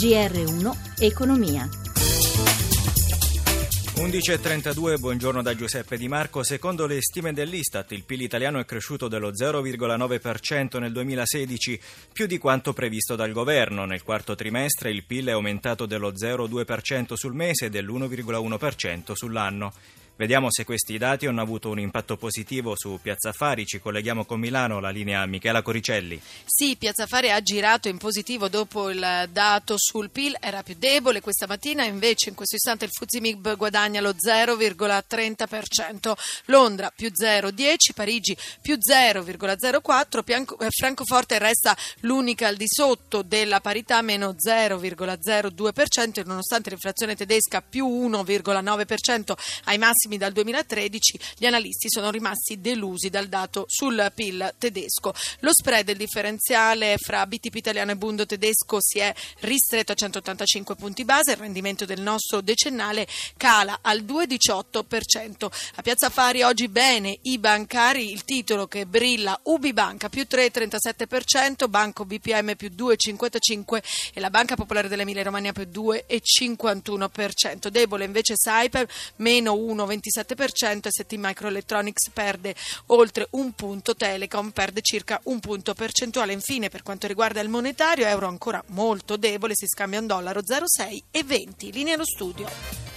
GR1 Economia. 11.32, buongiorno da Giuseppe Di Marco. Secondo le stime dell'Istat, il PIL italiano è cresciuto dello 0,9% nel 2016, più di quanto previsto dal governo. Nel quarto trimestre il PIL è aumentato dello 0,2% sul mese e dell'1,1% sull'anno. Vediamo se questi dati hanno avuto un impatto positivo su Piazza Affari. Ci colleghiamo con Milano, la linea Michela Coricelli. Sì, Piazza Affari ha girato in positivo dopo il dato sul PIL, era più debole questa mattina, invece in questo istante il Fuzimib guadagna lo 0,30%, Londra più 0,10%, Parigi più 0,04%, eh, Francoforte resta l'unica al di sotto della parità, meno 0,02%, nonostante l'inflazione tedesca più 1,9% ai massimi massimi dal 2013, gli analisti sono rimasti delusi dal dato sul PIL tedesco. Lo spread del differenziale fra BTP italiano e Bundo tedesco si è ristretto a 185 punti base, il rendimento del nostro decennale cala al 2,18%. A Piazza Affari oggi bene i bancari, il titolo che brilla Ubi Banca più 3,37%, Banco BPM più 2,55% e la Banca Popolare dell'Emilia Romagna più 2,51%. Debole invece Saipem meno 1,20%. 27% e ST Microelectronics perde oltre un punto, Telecom perde circa un punto percentuale. Infine, per quanto riguarda il monetario, euro ancora molto debole, si scambia un dollaro 0,6 e 20. Linea allo studio.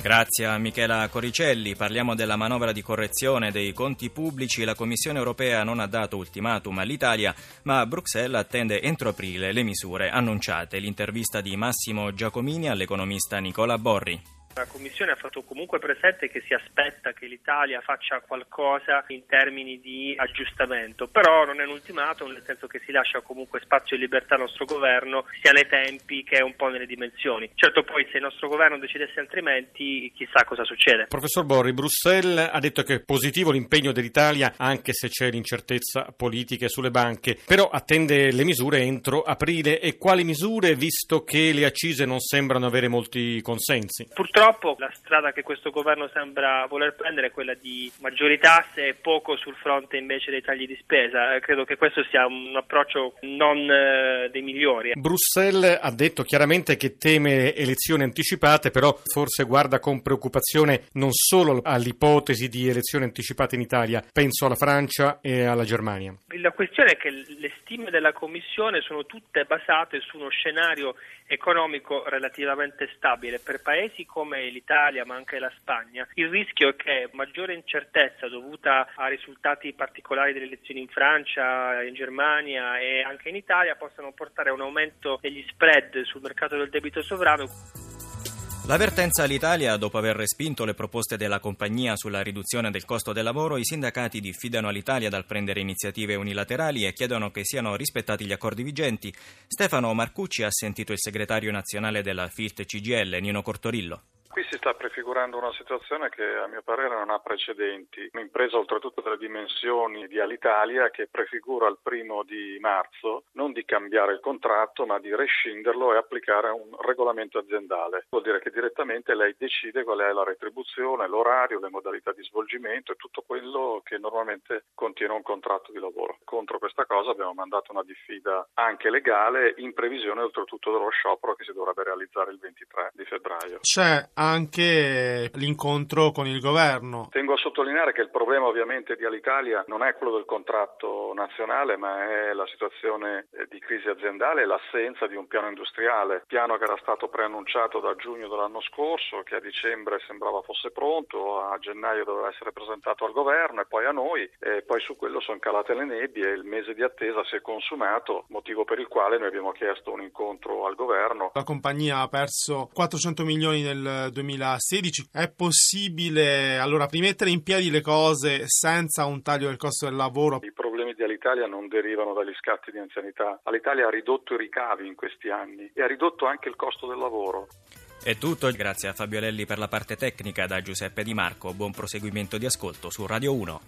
Grazie a Michela Coricelli. Parliamo della manovra di correzione dei conti pubblici. La Commissione europea non ha dato ultimatum all'Italia, ma Bruxelles attende entro aprile le misure annunciate. L'intervista di Massimo Giacomini all'economista Nicola Borri. La Commissione ha fatto comunque presente che si aspetta che l'Italia faccia qualcosa in termini di aggiustamento, però non è un ultimatum, nel senso che si lascia comunque spazio e libertà al nostro governo, sia nei tempi che un po' nelle dimensioni. Certo poi se il nostro governo decidesse altrimenti chissà cosa succede. Professor Borri, Bruxelles ha detto che è positivo l'impegno dell'Italia anche se c'è l'incertezza politica sulle banche, però attende le misure entro aprile e quali misure visto che le accise non sembrano avere molti consensi? Purtroppo Purtroppo la strada che questo governo sembra voler prendere è quella di maggiori tasse e poco sul fronte invece dei tagli di spesa. Eh, credo che questo sia un approccio non eh, dei migliori. Bruxelles ha detto chiaramente che teme elezioni anticipate, però forse guarda con preoccupazione non solo all'ipotesi di elezioni anticipate in Italia, penso alla Francia e alla Germania. La questione è che le stime della Commissione sono tutte basate su uno scenario economico relativamente stabile per paesi come come l'Italia ma anche la Spagna, il rischio è che maggiore incertezza dovuta a risultati particolari delle elezioni in Francia, in Germania e anche in Italia possano portare a un aumento degli spread sul mercato del debito sovrano. L'avvertenza all'Italia, dopo aver respinto le proposte della compagnia sulla riduzione del costo del lavoro, i sindacati diffidano all'Italia dal prendere iniziative unilaterali e chiedono che siano rispettati gli accordi vigenti. Stefano Marcucci ha sentito il segretario nazionale della FILT CGL, Nino Cortorillo. Qui si sta prefigurando una situazione che a mio parere non ha precedenti, un'impresa oltretutto delle dimensioni di Alitalia che prefigura al primo di marzo non di cambiare il contratto ma di rescinderlo e applicare un regolamento aziendale. Vuol dire che direttamente lei decide qual è la retribuzione, l'orario, le modalità di svolgimento e tutto quello che normalmente contiene un contratto di lavoro. Contro questa cosa abbiamo mandato una diffida anche legale in previsione oltretutto dello sciopero che si dovrebbe realizzare il 23 di febbraio. C'è anche l'incontro con il governo. Tengo a sottolineare che il problema ovviamente di Alitalia non è quello del contratto nazionale, ma è la situazione eh, di crisi aziendale e l'assenza di un piano industriale, piano che era stato preannunciato da giugno dell'anno scorso, che a dicembre sembrava fosse pronto, a gennaio doveva essere presentato al governo e poi a noi, e poi su quello sono calate le nebbie il mese di attesa si è consumato, motivo per il quale noi abbiamo chiesto un incontro al governo. La compagnia ha perso 400 milioni nel 2016. È possibile allora rimettere in piedi le cose senza un taglio del costo del lavoro? I problemi di Alitalia non derivano dagli scatti di anzianità. Alitalia ha ridotto i ricavi in questi anni e ha ridotto anche il costo del lavoro. È tutto, grazie a Fabio Lelli per la parte tecnica da Giuseppe Di Marco. Buon proseguimento di ascolto su Radio 1.